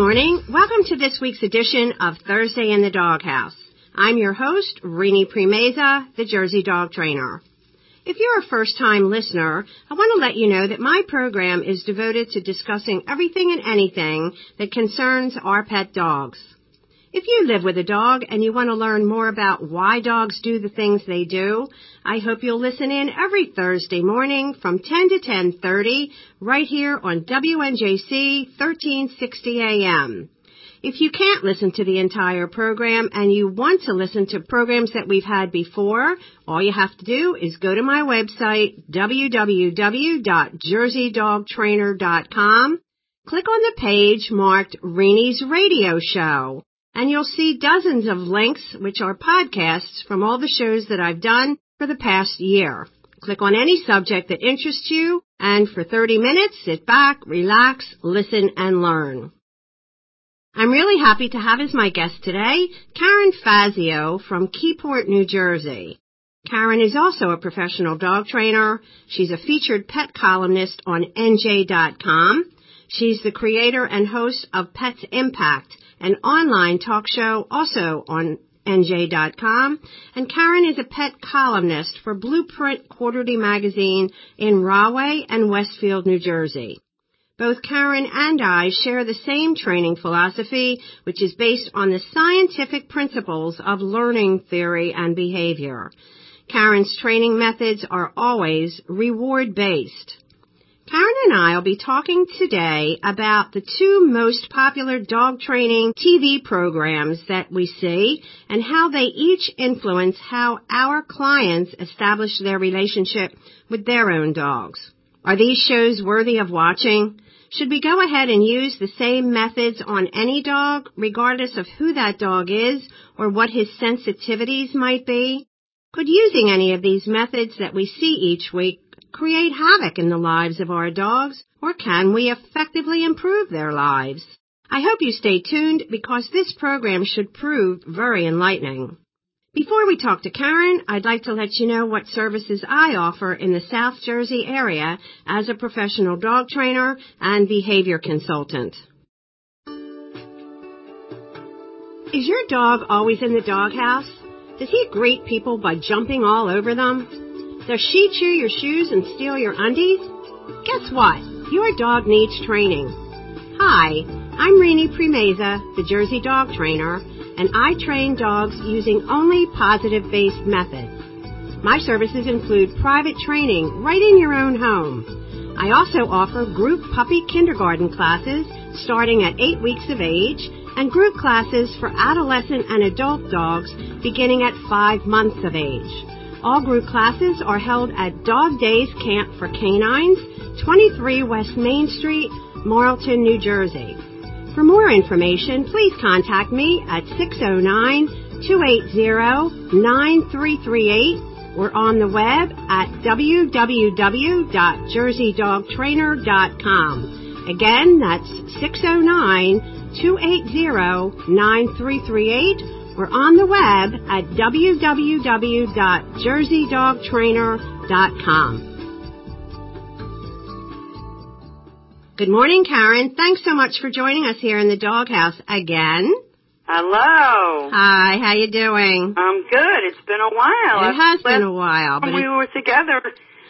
morning. Welcome to this week's edition of Thursday in the Doghouse. I'm your host, Renee Primeza, the Jersey Dog Trainer. If you're a first time listener, I want to let you know that my program is devoted to discussing everything and anything that concerns our pet dogs. If you live with a dog and you want to learn more about why dogs do the things they do, I hope you'll listen in every Thursday morning from 10 to 10:30 right here on WNJC 1360 AM. If you can't listen to the entire program and you want to listen to programs that we've had before, all you have to do is go to my website www.jerseydogtrainer.com, click on the page marked Renee's Radio Show and you'll see dozens of links, which are podcasts from all the shows that I've done for the past year. Click on any subject that interests you, and for 30 minutes, sit back, relax, listen, and learn. I'm really happy to have as my guest today Karen Fazio from Keyport, New Jersey. Karen is also a professional dog trainer. She's a featured pet columnist on NJ.com. She's the creator and host of Pets Impact, an online talk show also on NJ.com. And Karen is a pet columnist for Blueprint Quarterly Magazine in Rahway and Westfield, New Jersey. Both Karen and I share the same training philosophy, which is based on the scientific principles of learning theory and behavior. Karen's training methods are always reward based. Karen and I will be talking today about the two most popular dog training TV programs that we see and how they each influence how our clients establish their relationship with their own dogs. Are these shows worthy of watching? Should we go ahead and use the same methods on any dog, regardless of who that dog is or what his sensitivities might be? Could using any of these methods that we see each week create havoc in the lives of our dogs, or can we effectively improve their lives? I hope you stay tuned because this program should prove very enlightening. Before we talk to Karen, I'd like to let you know what services I offer in the South Jersey area as a professional dog trainer and behavior consultant. Is your dog always in the doghouse? Does he greet people by jumping all over them? Does she chew your shoes and steal your undies? Guess what? Your dog needs training. Hi, I'm Renee Primeza, the Jersey Dog Trainer, and I train dogs using only positive-based methods. My services include private training right in your own home. I also offer group puppy kindergarten classes starting at 8 weeks of age and group classes for adolescent and adult dogs beginning at 5 months of age. All group classes are held at Dog Days Camp for Canines, 23 West Main Street, Marlton, New Jersey. For more information, please contact me at 609-280-9338 or on the web at www.jerseydogtrainer.com. Again, that's 609-280-9338 we're on the web at www.jerseydogtrainer.com. Good morning, Karen. Thanks so much for joining us here in the doghouse again. Hello. Hi, how you doing? I'm good. It's been a while. It has been a while. But we were together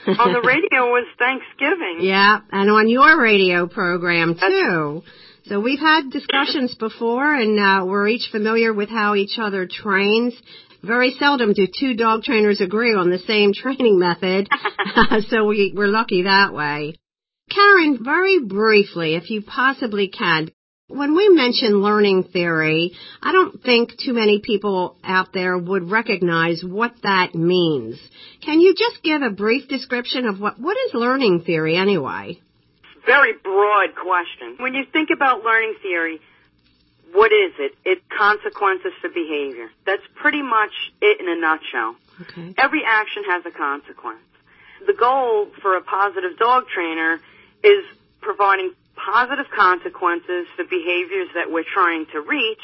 on the radio was Thanksgiving. Yeah, and on your radio program too. So we've had discussions before, and uh, we're each familiar with how each other trains. Very seldom do two dog trainers agree on the same training method, so we, we're lucky that way. Karen, very briefly, if you possibly can, when we mention learning theory, I don't think too many people out there would recognize what that means. Can you just give a brief description of what, what is learning theory anyway? Very broad question. When you think about learning theory, what is it? It consequences for behavior. That's pretty much it in a nutshell. Okay. Every action has a consequence. The goal for a positive dog trainer is providing positive consequences for behaviors that we're trying to reach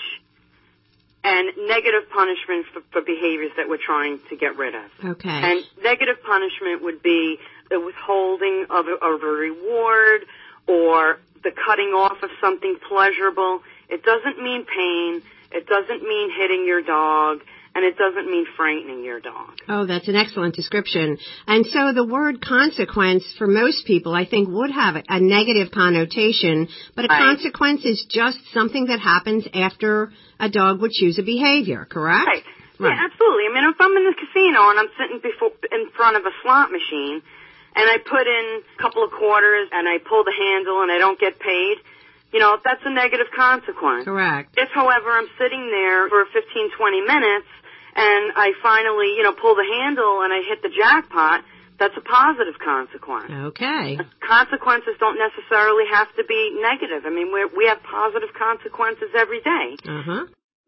and negative punishment for, for behaviors that we're trying to get rid of. Okay. And negative punishment would be the withholding of a, of a reward or the cutting off of something pleasurable. It doesn't mean pain. It doesn't mean hitting your dog and it doesn't mean frightening your dog. Oh, that's an excellent description. And so the word consequence for most people, I think, would have a negative connotation, but a Right. consequence is just something that happens after a dog would choose a behavior, correct? Right. Right. Yeah, absolutely. I mean, if I'm in the casino and I'm sitting before, in front of a slot machine and I put in a couple of quarters and I pull the handle and I don't get paid, you know, that's a negative consequence. Correct. If, however, I'm sitting there for 15, 20 minutes and I finally, you know, pull the handle and I hit the jackpot, that's a positive consequence. Okay. Consequences don't necessarily have to be negative. I mean, we we have positive consequences every day. Uh-huh.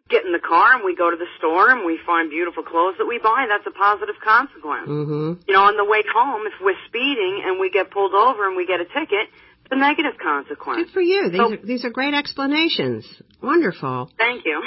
Get in the car and we go to the store and we find beautiful clothes that we buy. That's a positive consequence. Mm-hmm. You know, on the way home, if we're speeding and we get pulled over and we get a ticket, it's a negative consequence. Good for you. These So- are, these are great explanations. Wonderful. Thank you.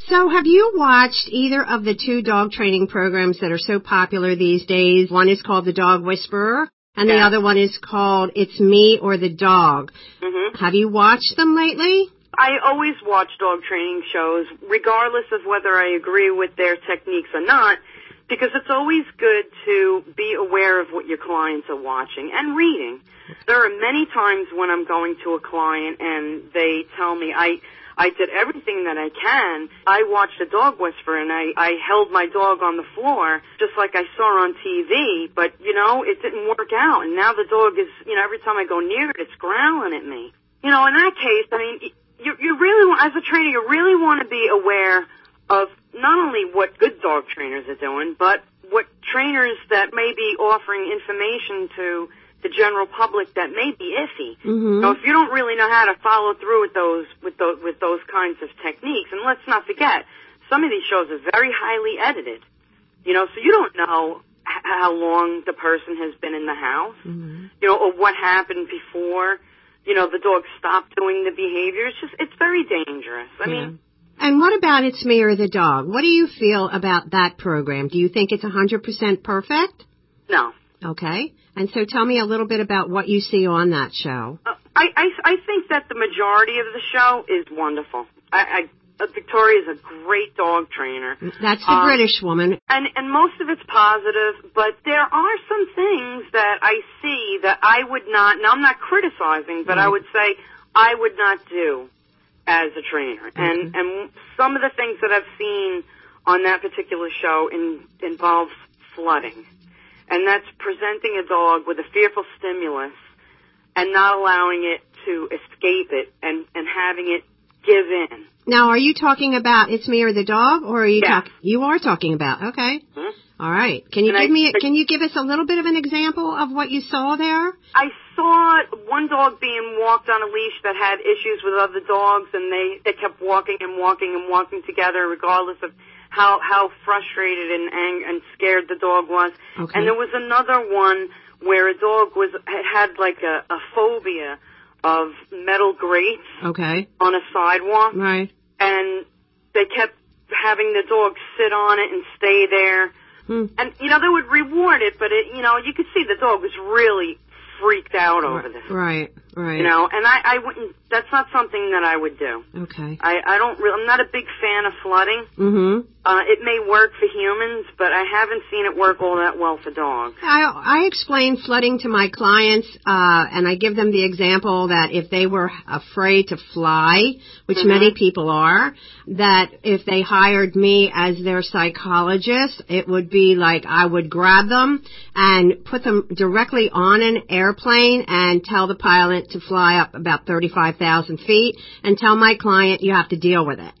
So have you watched either of the two dog training programs that are so popular these days? One is called The Dog Whisperer and the other one is called It's Me or the Dog. hmm Have you watched them lately? I always watch dog training shows, regardless of whether I agree with their techniques or not, because it's always good to be aware of what your clients are watching and reading. There are many times when I'm going to a client and they tell me I I did everything that I can. I watched a dog whisper and I, I held my dog on the floor just like I saw on TV, but you know, it didn't work out and now the dog is, you know, every time I go near it, it's growling at me. You know, in that case, I mean, you, you really, as a trainer, you really want to be aware of not only what good dog trainers are doing, but what trainers that may be offering information to the general public that may be iffy. Mm-hmm. So if you don't really know how to follow through with those with those with those kinds of techniques, and let's not forget, some of these shows are very highly edited. You know, so you don't know h- how long the person has been in the house Mm-hmm. you know, or what happened before, you know, the dog stopped doing the behavior. It's just, it's very dangerous. I mean, And what about It's Me or the Dog? What do you feel about that program? Do you think it's 100% perfect? no. Okay. And so tell me a little bit about what you see on that show. Uh, I, I, I think that the majority of the show is wonderful. I, I, Victoria's a great dog trainer. That's the Um, British woman. And, and most of it's positive, but there are some things that I see that I would not, now I'm not criticizing, but I would say I would not do as a trainer. And, Mhm. and some of the things that I've seen on that particular show in, involve flooding. And that's presenting a dog with a fearful stimulus and not allowing it to escape it and, and having it give in. Now, are you talking about It's Me or the Dog, or are you talking? You are talking about. Okay. Hmm? All right. Can you And give I- me? Can you give us a little bit of an example of what you saw there? I saw one dog being walked on a leash that had issues with other dogs, and they they kept walking and walking and walking together, regardless of how how frustrated and ang- and scared the dog was. Okay. And there was another one where a dog was had had like a, a phobia of metal grates Okay. on a sidewalk, Right. and they kept having the dog sit on it and stay there. Hmm. And you know they would reward it, but it you know you could see the dog was really freaked out over this. Right. Right. You know, and I, I wouldn't. That's not something that I would do. Okay. I, I don't. Really, I'm not a big fan of flooding. Mm-hmm. Uh, it may work for humans, but I haven't seen it work all that well for dogs. I, I explain flooding to my clients, uh, and I give them the example that if they were afraid to fly, which Mhm. many people are, that if they hired me as their psychologist, it would be like I would grab them and put them directly on an airplane and tell the pilot to fly up about 35,000 feet and tell my client you have to deal with it.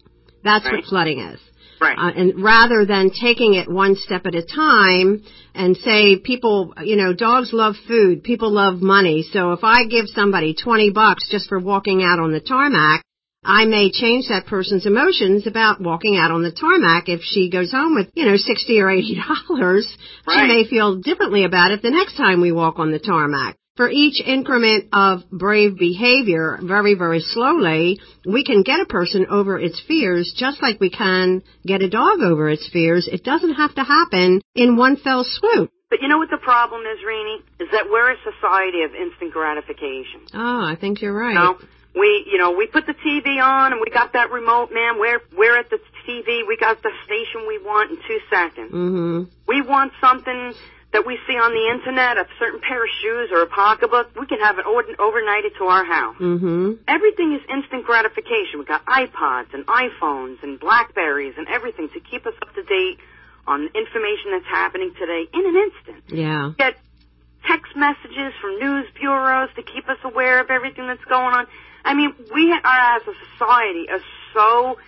That's what flooding is. Right. Uh, and rather than taking it one step at a time and say people, you know, dogs love food, people love money. So if I give somebody 20 bucks just for walking out on the tarmac, I may change that person's emotions about walking out on the tarmac. If she goes home with, you know, 60 or 80 dollars, she may feel differently about it the next time we walk on the tarmac. For each increment of brave behavior, very, very slowly, we can get a person over its fears just like we can get a dog over its fears. It doesn't have to happen in one fell swoop. But you know what the problem is, Rainey? Is that we're a society of instant gratification. Oh, I think you're right. You know, We, you know, we put the TV on and we got that remote, man. We're, we're at the TV. We got the station we want in two seconds. Mhm. We want something that we see on the internet, a certain pair of shoes or a pocketbook. We can have it over- overnighted to our house. Mhm. Everything is instant gratification. We've got iPods and iPhones and Blackberries and everything to keep us up to date on information that's happening today in an instant. Yeah. Get text messages from news bureaus to keep us aware of everything that's going on. I mean, we are as a society are so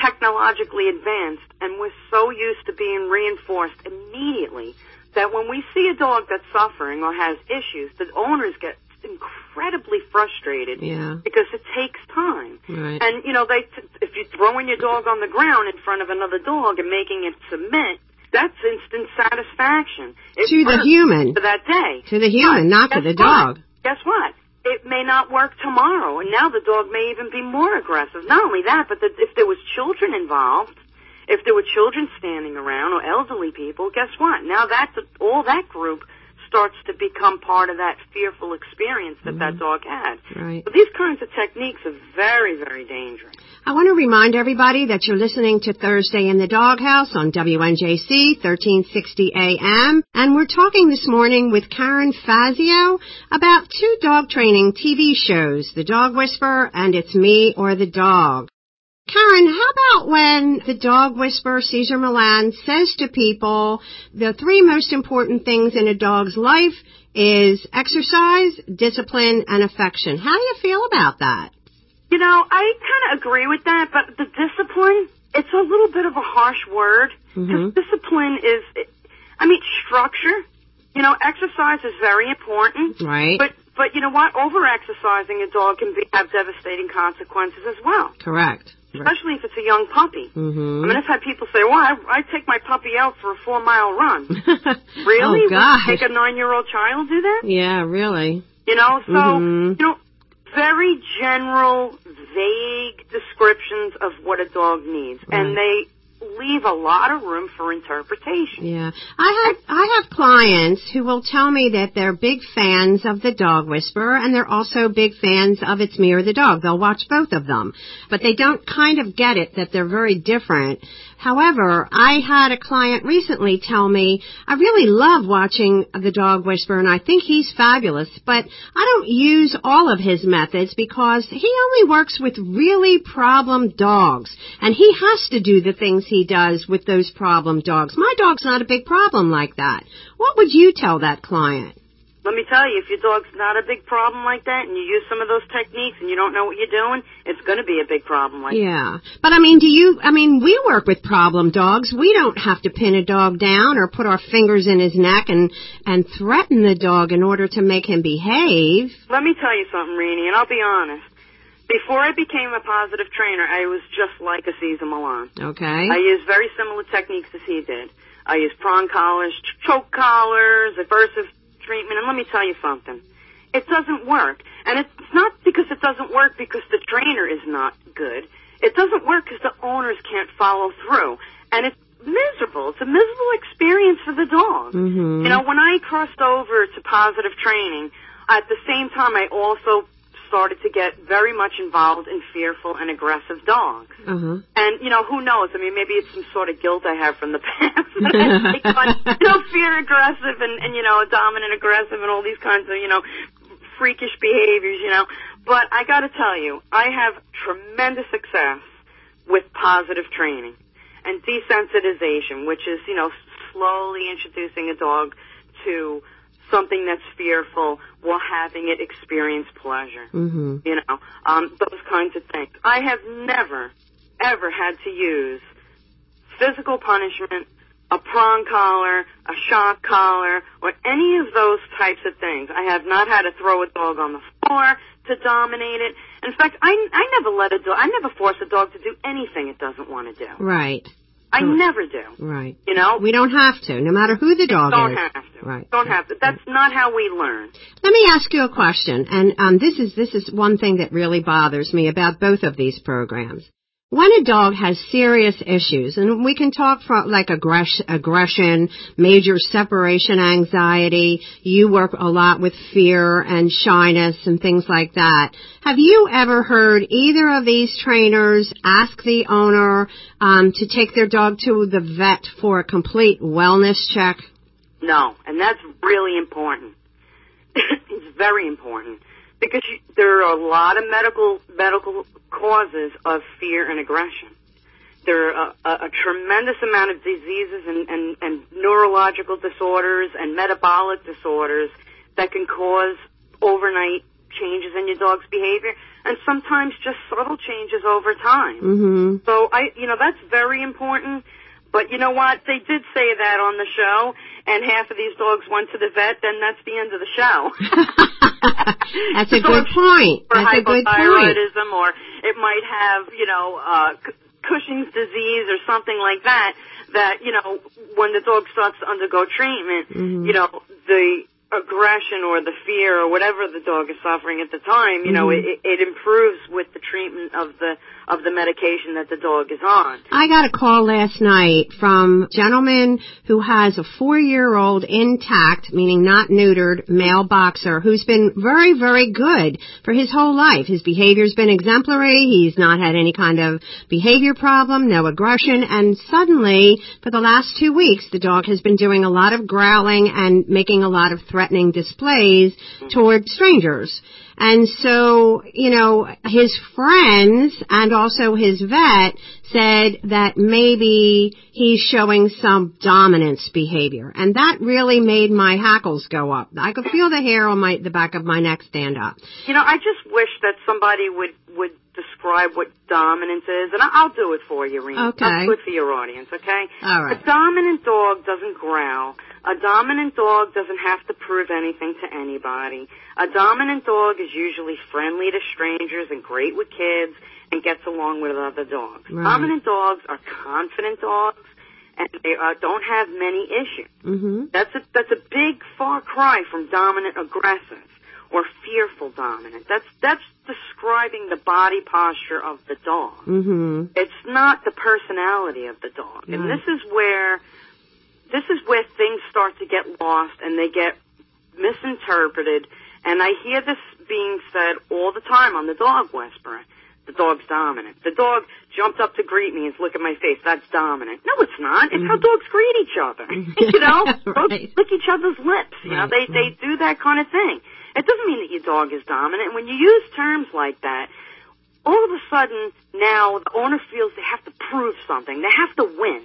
technologically advanced and we're so used to being reinforced immediately that when we see a dog that's suffering or has issues, the owners get incredibly frustrated Yeah. because it takes time. Right. And you know, they t- if you're throwing your dog on the ground in front of another dog and making it submit, that's instant satisfaction. It To the human. for that day. To the human, But not to the what? dog. Guess what? It may not work tomorrow, and now the dog may even be more aggressive. Not only that, but that if there was children involved, if there were children standing around or elderly people, guess what? Now that's all that group starts to become part of that fearful experience that that mm-hmm. dog had. Right. So these kinds of techniques are very, very dangerous. I want to remind everybody that you're listening to Thursday in the Doghouse on WNJC 1360 AM, and we're talking this morning with Karen Fazio about two dog training TV shows, The Dog Whisperer and It's Me or the Dog. Karen, how about when the dog whisperer Cesar Millan says to people the three most important things in a dog's life is exercise, discipline, and affection. How do you feel about that? You know, I kind of agree with that, but the discipline, it's a little bit of a harsh word. Because Mhm. discipline is, I mean, structure. You know, exercise is very important. Right? But, but you know what? Over exercising a dog can be, have devastating consequences as well. Correct. Especially if it's a young puppy. Mm-hmm. I mean, I've had people say, well, I, I take my puppy out for a four mile run. Really? Oh, Would gosh. you Make a nine year old child do that? Yeah, really. You know, so, Mhm. you know, very general, vague descriptions of what a dog needs. And they leave a lot of room for interpretation. Yeah. I have I have clients who will tell me that they're big fans of the dog whisperer and they're also big fans of It's Me or the Dog. They'll watch both of them. But they don't kind of get it that they're very different. However, I had a client recently tell me, I really love watching the dog whisperer and I think he's fabulous, but I don't use all of his methods because he only works with really problem dogs and he has to do the things he does with those problem dogs. My dog's not a big problem like that. What would you tell that client? Let me tell you, if your dog's not a big problem like that and you use some of those techniques and you don't know what you're doing, it's going to be a big problem like that. Yeah. But I mean, do you, I mean, we work with problem dogs. We don't have to pin a dog down or put our fingers in his neck and, and threaten the dog in order to make him behave. Let me tell you something, Renee, and I'll be honest. Before I became a positive trainer, I was just like a Cesar Millan. Okay. I used very similar techniques as he did. I used prong collars, choke collars, aversive treatment, and let me tell you something. It doesn't work. And it's not because it doesn't work because the trainer is not good. It doesn't work because the owners can't follow through. And it's miserable. It's a miserable experience for the dog. Mhm. You know, when I crossed over to positive training, at the same time I also started to get very much involved in fearful and aggressive dogs. Uh-huh. And you know, who knows? I mean, maybe it's some sort of guilt I have from the past. on, you know, fear aggressive and, and you know, dominant aggressive and all these kinds of you know, freakish behaviors. You know, but I got to tell you, I have tremendous success with positive training and desensitization, which is you know, slowly introducing a dog to something that's fearful while having it experience pleasure Mhm. you know, um, those kinds of things. I have never, ever had to use physical punishment, a prong collar, a shock collar, or any of those types of things. I have not had to throw a dog on the floor to dominate it. In fact, I, I never let a dog, I never force a dog to do anything it doesn't want to do. Right. I never do. Right. You know, We don't have to, no matter who the dog don't is. have to. Right. Don't have to. That's not how we learn. Let me ask you a question, and um, this is this is one thing that really bothers me about both of these programs. When a dog has serious issues, and we can talk from like aggression, major separation anxiety, you work a lot with fear and shyness and things like that. Have you ever heard either of these trainers ask the owner um, to take their dog to the vet for a complete wellness check? No, and that's really important. it's very important because you, there are a lot of medical medical causes of fear and aggression. There are a, a, a tremendous amount of diseases and, and, and neurological disorders and metabolic disorders that can cause overnight changes in your dog's behavior and sometimes just subtle changes over time. Mm-hmm. So I, you know, that's very important. But you know what? They did say that on the show, and half of these dogs went to the vet. Then that's the end of the show. that's a so good point. For that's a good point. or it might have, you know, uh, Cushing's disease or something like that. That you know, when the dog starts to undergo treatment, mm-hmm. you know, the aggression or the fear or whatever the dog is suffering at the time, you mm-hmm. know, it, it improves with the treatment of the of the medication that the dog is on. I got a call last night from a gentleman who has a four-year-old intact, meaning not neutered, male boxer who's been very, very good for his whole life. His behavior's been exemplary. He's not had any kind of behavior problem, no aggression, and suddenly, for the last two weeks, the dog has been doing a lot of growling and making a lot of threatening displays toward strangers. And so, you know, his friends and also his vet said that maybe he's showing some dominance behavior. And that really made my hackles go up. I could feel the hair on my, the back of my neck stand up. You know, I just wish that somebody would, would describe what dominance is, and I'll do it for you, Rena. Okay. I'll do it for your audience, okay? All right. A dominant dog doesn't growl. A dominant dog doesn't have to prove anything to anybody. A dominant dog is usually friendly to strangers and great with kids and gets along with other dogs. Right. Dominant dogs are confident dogs and they uh, don't have many issues. Mm-hmm. That's a that's a big far cry from dominant aggressive or fearful dominant. That's that's describing the body posture of the dog. Mm-hmm. It's not the personality of the dog. And this is where this is where things start to get lost and they get misinterpreted. And I hear this being said all the time on the dog whisperer. The dog's dominant. The dog jumped up to greet me and look at my face. That's dominant. No, it's not. It's mm-hmm. how dogs greet each other. you know, right. dogs lick each other's lips. You right. know, they they do that kind of thing. It doesn't mean that your dog is dominant. And when you use terms like that, all of a sudden now the owner feels they have to prove something. They have to win.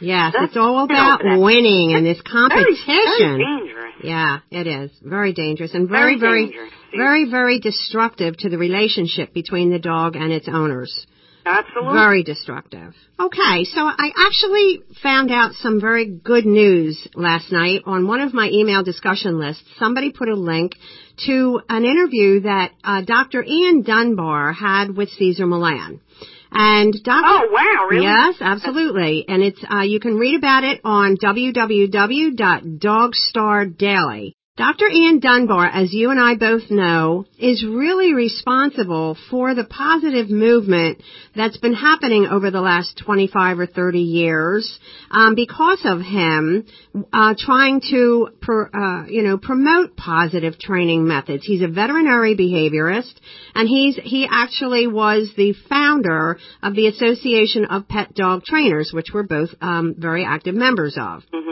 Yes, That's, it's all about you know, winning and this competition. Very, very dangerous. Yeah, it is. Very dangerous and very, very, very, very, very destructive to the relationship between the dog and its owners. Absolutely. Very destructive. Okay, so I actually found out some very good news last night on one of my email discussion lists. Somebody put a link to an interview that uh, Dr. Ian Dunbar had with Cesar Millan. And Dr. Oh wow, really? Yes, absolutely. And it's uh, you can read about it on www.dogstardaily. Dr. Ian Dunbar, as you and I both know, is really responsible for the positive movement that's been happening over the last 25 or 30 years um, because of him uh, trying to, uh, you know, promote positive training methods. He's a veterinary behaviorist, and he's he actually was the founder of the Association of Pet Dog Trainers, which we're both um, very active members of. Mm-hmm.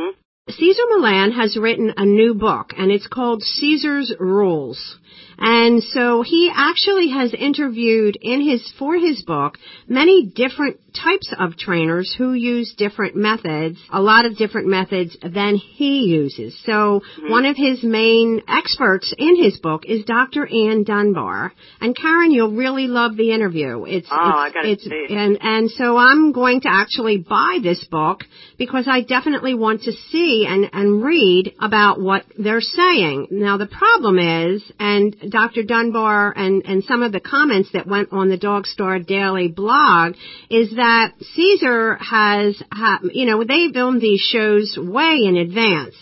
Cesar Millan has written a new book and it's called Cesar's Rules. And so he actually has interviewed in his, for his book, many different types of trainers who use different methods, a lot of different methods than he uses. So mm-hmm. one of his main experts in his book is Dr. Ian Dunbar. And Karen, you'll really love the interview. It's, oh, it's, I gotta see. and, and so I'm going to actually buy this book because I definitely want to see and, and read about what they're saying. Now the problem is, and Dr. Dunbar and, and some of the comments that went on the Dog Star Daily blog is that Cesar has, ha, you know, they filmed these shows way in advance.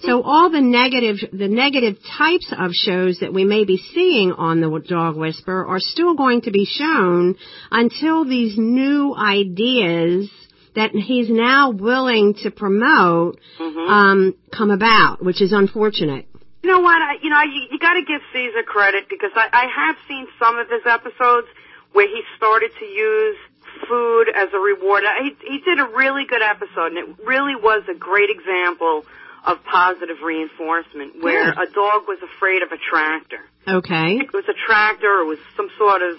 So all the negative, the negative types of shows that we may be seeing on the Dog Whisperer are still going to be shown until these new ideas that he's now willing to promote Mhm. um, come about, which is unfortunate. You know what? I, you know, you, you got to give Cesar credit because I, I have seen some of his episodes where he started to use food as a reward. He, he did a really good episode, and it really was a great example of positive reinforcement where Good. a dog was afraid of a tractor. Okay. It was a tractor, or it was some sort of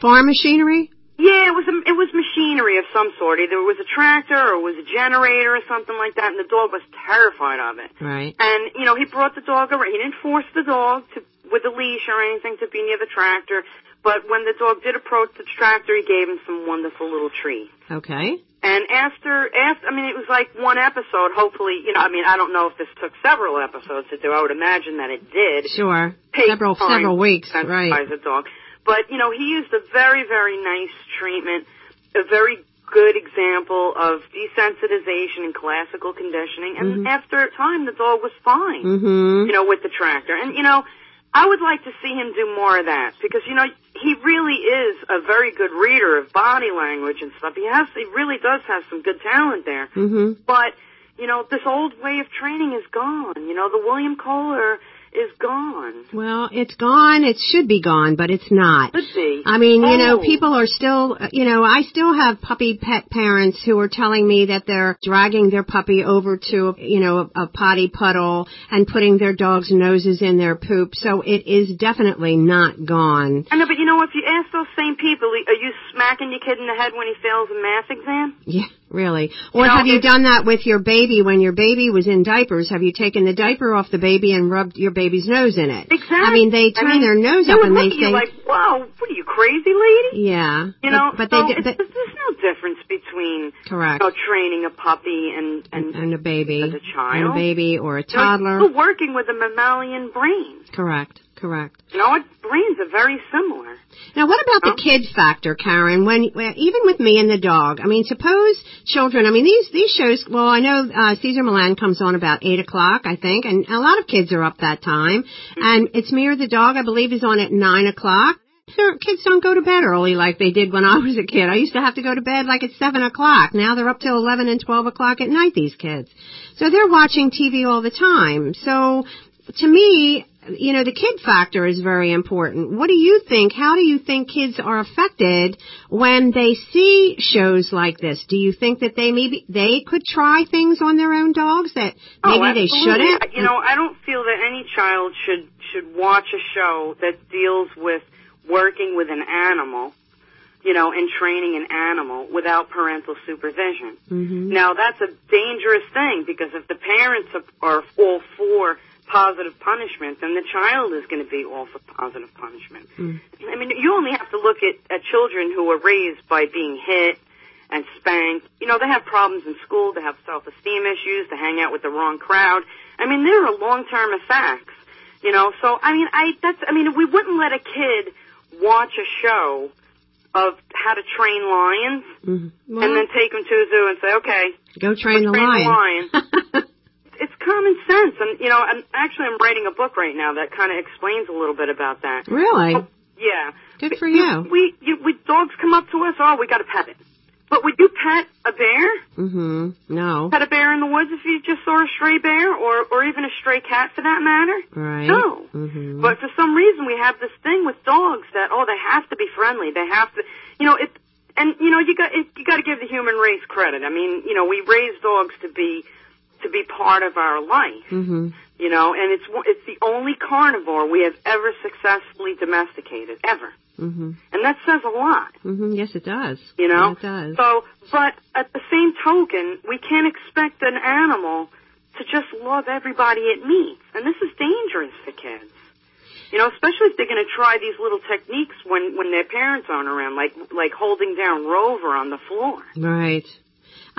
Farm machinery? Yeah, it was a, it was machinery of some sort. Either it was a tractor or it was a generator or something like that, and the dog was terrified of it. Right. And you know, he brought the dog around. He didn't force the dog to with a leash or anything to be near the tractor. But when the dog did approach the tractor, he gave him some wonderful little treats. Okay. And after, after, I mean, it was like one episode. Hopefully, you know, I mean, I don't know if this took several episodes to do. I would imagine that it did. Sure. Take Several several weeks. to Right. sensitize a dog. But you know, he used a very, very nice treatment, a very good example of desensitization and classical conditioning. And Mhm. after a time, the dog was fine. Mm-hmm. You know, with the tractor. And you know, I would like to see him do more of that because you know he really is a very good reader of body language and stuff. He has, he really does have some good talent there. Mm-hmm. But, you know, this old way of training is gone. You know, the William Koehler is gone. Well, it's gone. It should be gone, but it's not. Could be. I mean, you know, Oh. people are still, you know, I still have puppy pet parents who are telling me that they're dragging their puppy over to, you know, a, a potty puddle and putting their dog's noses in their poop. So it is definitely not gone. I know, but you know, if you ask those same people, are you smacking your kid in the head when he fails a math exam? Yeah, really. Or know, have you done that with your baby when your baby was in diapers? Have you taken the diaper off the baby and rubbed your baby's nose in it? Exactly. I mean, they turn mean, their nose up and they say, like, "Whoa, what are you crazy, lady?" yeah. You know, but, but so they, it's, there's no difference between correct. you know, training a puppy and and, and a baby, as a child. and a baby or a toddler. You're working with a mammalian brain. Correct, correct. You know, what? brains are very similar. Now, what about the kid factor, Karen? When even with me and the dog, I mean, suppose children. I mean, these these shows. Well, I know uh, Cesar Millan comes on about eight o'clock, I think, and a lot of kids are up that time. And it's me or the dog, I believe, is on at nine o'clock. Their kids don't go to bed early like they did when I was a kid. I used to have to go to bed like at seven o'clock. Now they're up till eleven and twelve o'clock at night. These kids, so they're watching TV all the time. So to me, you know, the kid factor is very important. What do you think? How do you think kids are affected when they see shows like this? Do you think that they maybe they could try things on their own dogs that maybe oh, they shouldn't? You know, I don't feel that any child should should watch a show that deals with working with an animal, you know, and training an animal without parental supervision. hmm Now that's a dangerous thing because if the parents are, are all for positive punishment, then the child is going to be all for positive punishment. Mm. I mean, you only have to look at, at children who are raised by being hit and spanked. You know, they have problems in school, they have self-esteem issues, they hang out with the wrong crowd. I mean, there are long-term effects. You know, so I mean, I that's I mean, we wouldn't let a kid watch a show of how to train lions hmm Well, and then take them to a zoo and say, okay, go train the train the lion. it's common sense. And you know, and actually, I'm writing a book right now that kind of explains a little bit about that. really? Yeah. Good for you. We, you, we dogs come up to us. Oh, we got to pet it. But would you pet a bear? hmm No. Pet a bear in the woods if you just saw a stray bear, or or even a stray cat for that matter? Right. No. hmm But for some reason, we have this thing with dogs that oh, they have to be friendly. They have to, you know, it. And you know, you got it, you got to give the human race credit. I mean, you know, we raise dogs to be to be part of our life. hmm You know, and it's it's the only carnivore we have ever successfully domesticated ever, hmm and that says a lot. hmm Yes, it does. You know, it does. so but at the same token, we can't expect an animal to just love everybody it meets, and this is dangerous for kids. You know, especially if they're going to try these little techniques when when their parents aren't around, like like holding down Rover on the floor. Right.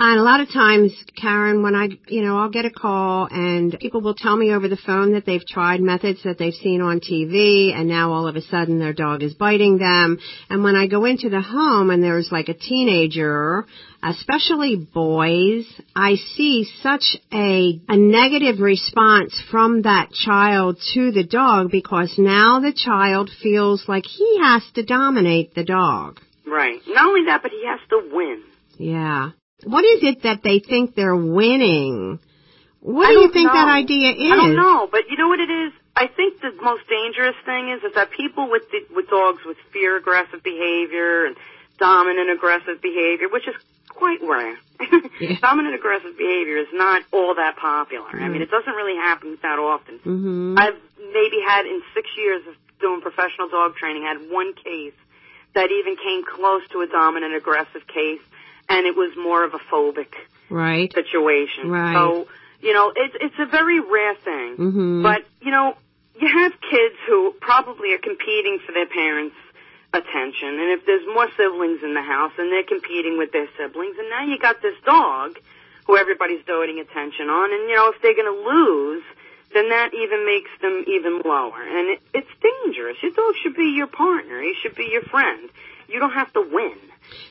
And a lot of times, Karen, when I, you know, I'll get a call and people will tell me over the phone that they've tried methods that they've seen on TV and now all of a sudden their dog is biting them. And when I go into the home and there's like a teenager, especially boys, I see such a, a negative response from that child to the dog because now the child feels like he has to dominate the dog. Right. Not only that, but he has to win. Yeah. What is it that they think they're winning? What do you think know. that idea is? I don't know, but you know what it is? I think the most dangerous thing is, is that people with the, with dogs with fear aggressive behavior and dominant aggressive behavior, which is quite rare. Yeah. dominant aggressive behavior is not all that popular. I mean, it doesn't really happen that often. Mm-hmm. I've maybe had in six years of doing professional dog training, had one case that even came close to a dominant aggressive case, and it was more of a phobic Right. situation. Right. So, you know, it's it's a very rare thing. Mhm. But, you know, you have kids who probably are competing for their parents' attention. And if there's more siblings in the house and they're competing with their siblings, and now you got this dog who everybody's doting attention on, and, you know, if they're going to lose, then that even makes them even lower. And it, it's dangerous. Your dog should be your partner. He should be your friend. You don't have to win.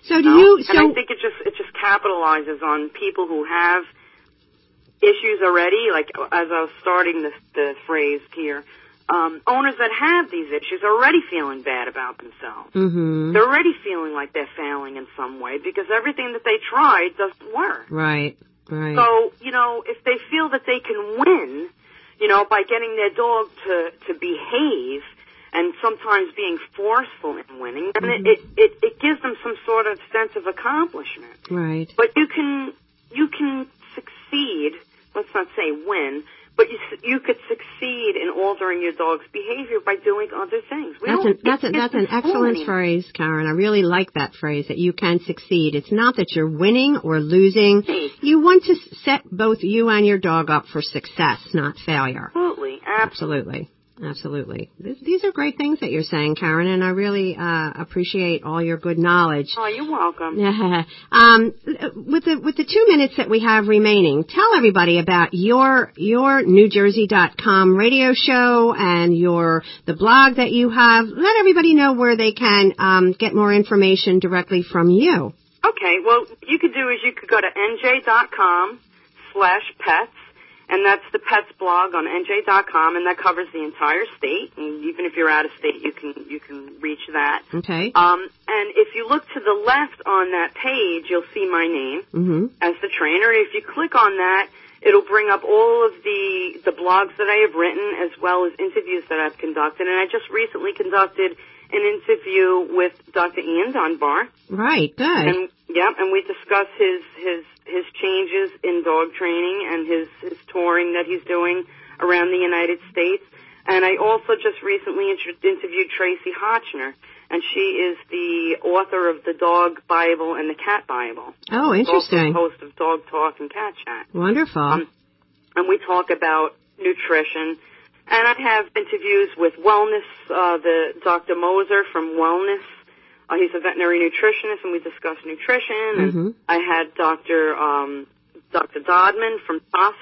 So do you? and So I think it just it just capitalizes on people who have issues already. Like as I was starting the the phrase here, um, owners that have these issues are already feeling bad about themselves. hmm They're already feeling like they're failing in some way because everything that they tried doesn't work. Right. Right. So you know, if they feel that they can win, you know, by getting their dog to to behave and sometimes being forceful in winning, then Mm-hmm. it, it it gives them some sort of sense of accomplishment. right. But you can you can succeed. Let's not say win, but you s- you could succeed in altering your dog's behavior by doing other things. We That's an that's a, that's an excellent anymore. phrase, Karen. I really like that phrase that you can succeed. It's not that you're winning or losing. You want to set both you and your dog up for success, not failure. Absolutely, absolutely. Absolutely. Absolutely. These are great things that you're saying, Karen, and I really uh, appreciate all your good knowledge. Oh, you're welcome. um, with the with the two minutes that we have remaining, tell everybody about your your NewJersey.com radio show and your the blog that you have. Let everybody know where they can um, get more information directly from you. Okay, well, you could do is you could go to nj.com slash pets, and that's the pets blog on nj.com, and that covers the entire state. And even if you're out of state, you can you can reach that. Okay. Um, and if you look to the left on that page, you'll see my name Mm-hmm. as the trainer. If you click on that, it'll bring up all of the the blogs that I have written as well as interviews that I've conducted. And I just recently conducted an interview with Dr. Ian Dunbar. Right. Good. And yeah, and we discuss his his his changes in dog training and his his touring that he's doing around the United States. And I also just recently inter- interviewed Tracie Hotchner, and she is the author of the Dog Bible and the Cat Bible. oh, Also interesting. host of Dog Talk and Cat Chat. Wonderful. Um, and we talk about nutrition. And I have interviews with wellness, uh, the Dr. Moser from Wellness. Uh, he's a veterinary nutritionist, and we discuss nutrition. And Mhm. I had Dr. Um, Dr. Dodman from Tufts,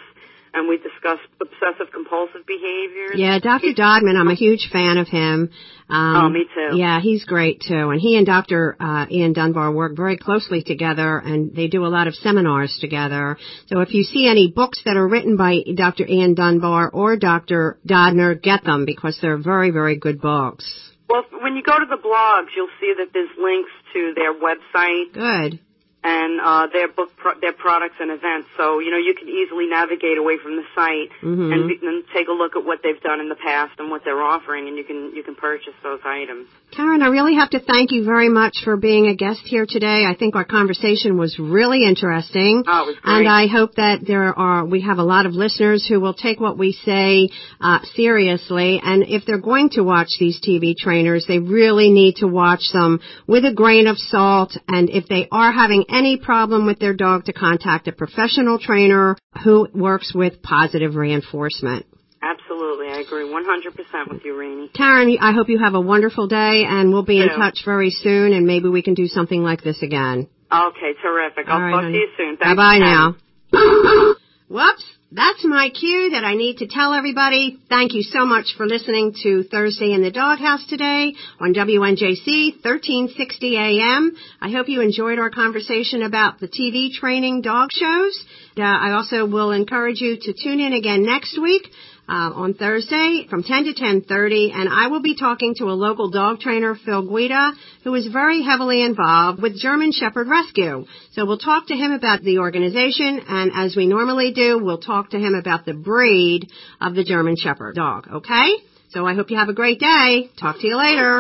and we discussed obsessive compulsive behaviors. Yeah, Dr. Dodman, I'm a huge fan of him. Um, Oh, me too. Yeah, he's great too. And he and Dr. Uh, Ian Dunbar work very closely together and they do a lot of seminars together. So if you see any books that are written by Dr. Ian Dunbar or Dr. Dodman, get them because they're very, very good books. Well, when you go to the blogs, you'll see that there's links to their website Good. And uh, their book, pro- their products and events. So you know you can easily navigate away from the site Mhm. and, be- and take a look at what they've done in the past and what they're offering, and you can you can purchase those items. Karen, I really have to thank you very much for being a guest here today. I think our conversation was really interesting. Oh, it was great. And I hope that there are, we have a lot of listeners who will take what we say uh, seriously. And if they're going to watch these TV trainers, they really need to watch them with a grain of salt. And if they are having any problem with their dog, to contact a professional trainer who works with positive reinforcement. Absolutely, I agree 100% with you, Rainey. Karen, I hope you have a wonderful day, and we'll be in touch very soon, and maybe we can do something like this again. Okay, terrific. I'll All right, talk honey. to you soon. Bye Thanks, bye Patty. now. Whoops. That's my cue that I need to tell everybody. Thank you so much for listening to Thursday in the Doghouse today on WNJC 1360 AM. I hope you enjoyed our conversation about the TV training dog shows. Uh, I also will encourage you to tune in again next week. Uh, on Thursday from 10 to 10:30, and I will be talking to a local dog trainer, Phil Guida, who is very heavily involved with German Shepherd Rescue. So we'll talk to him about the organization, and as we normally do, we'll talk to him about the breed of the German Shepherd dog. Okay? So I hope you have a great day. Talk to you later.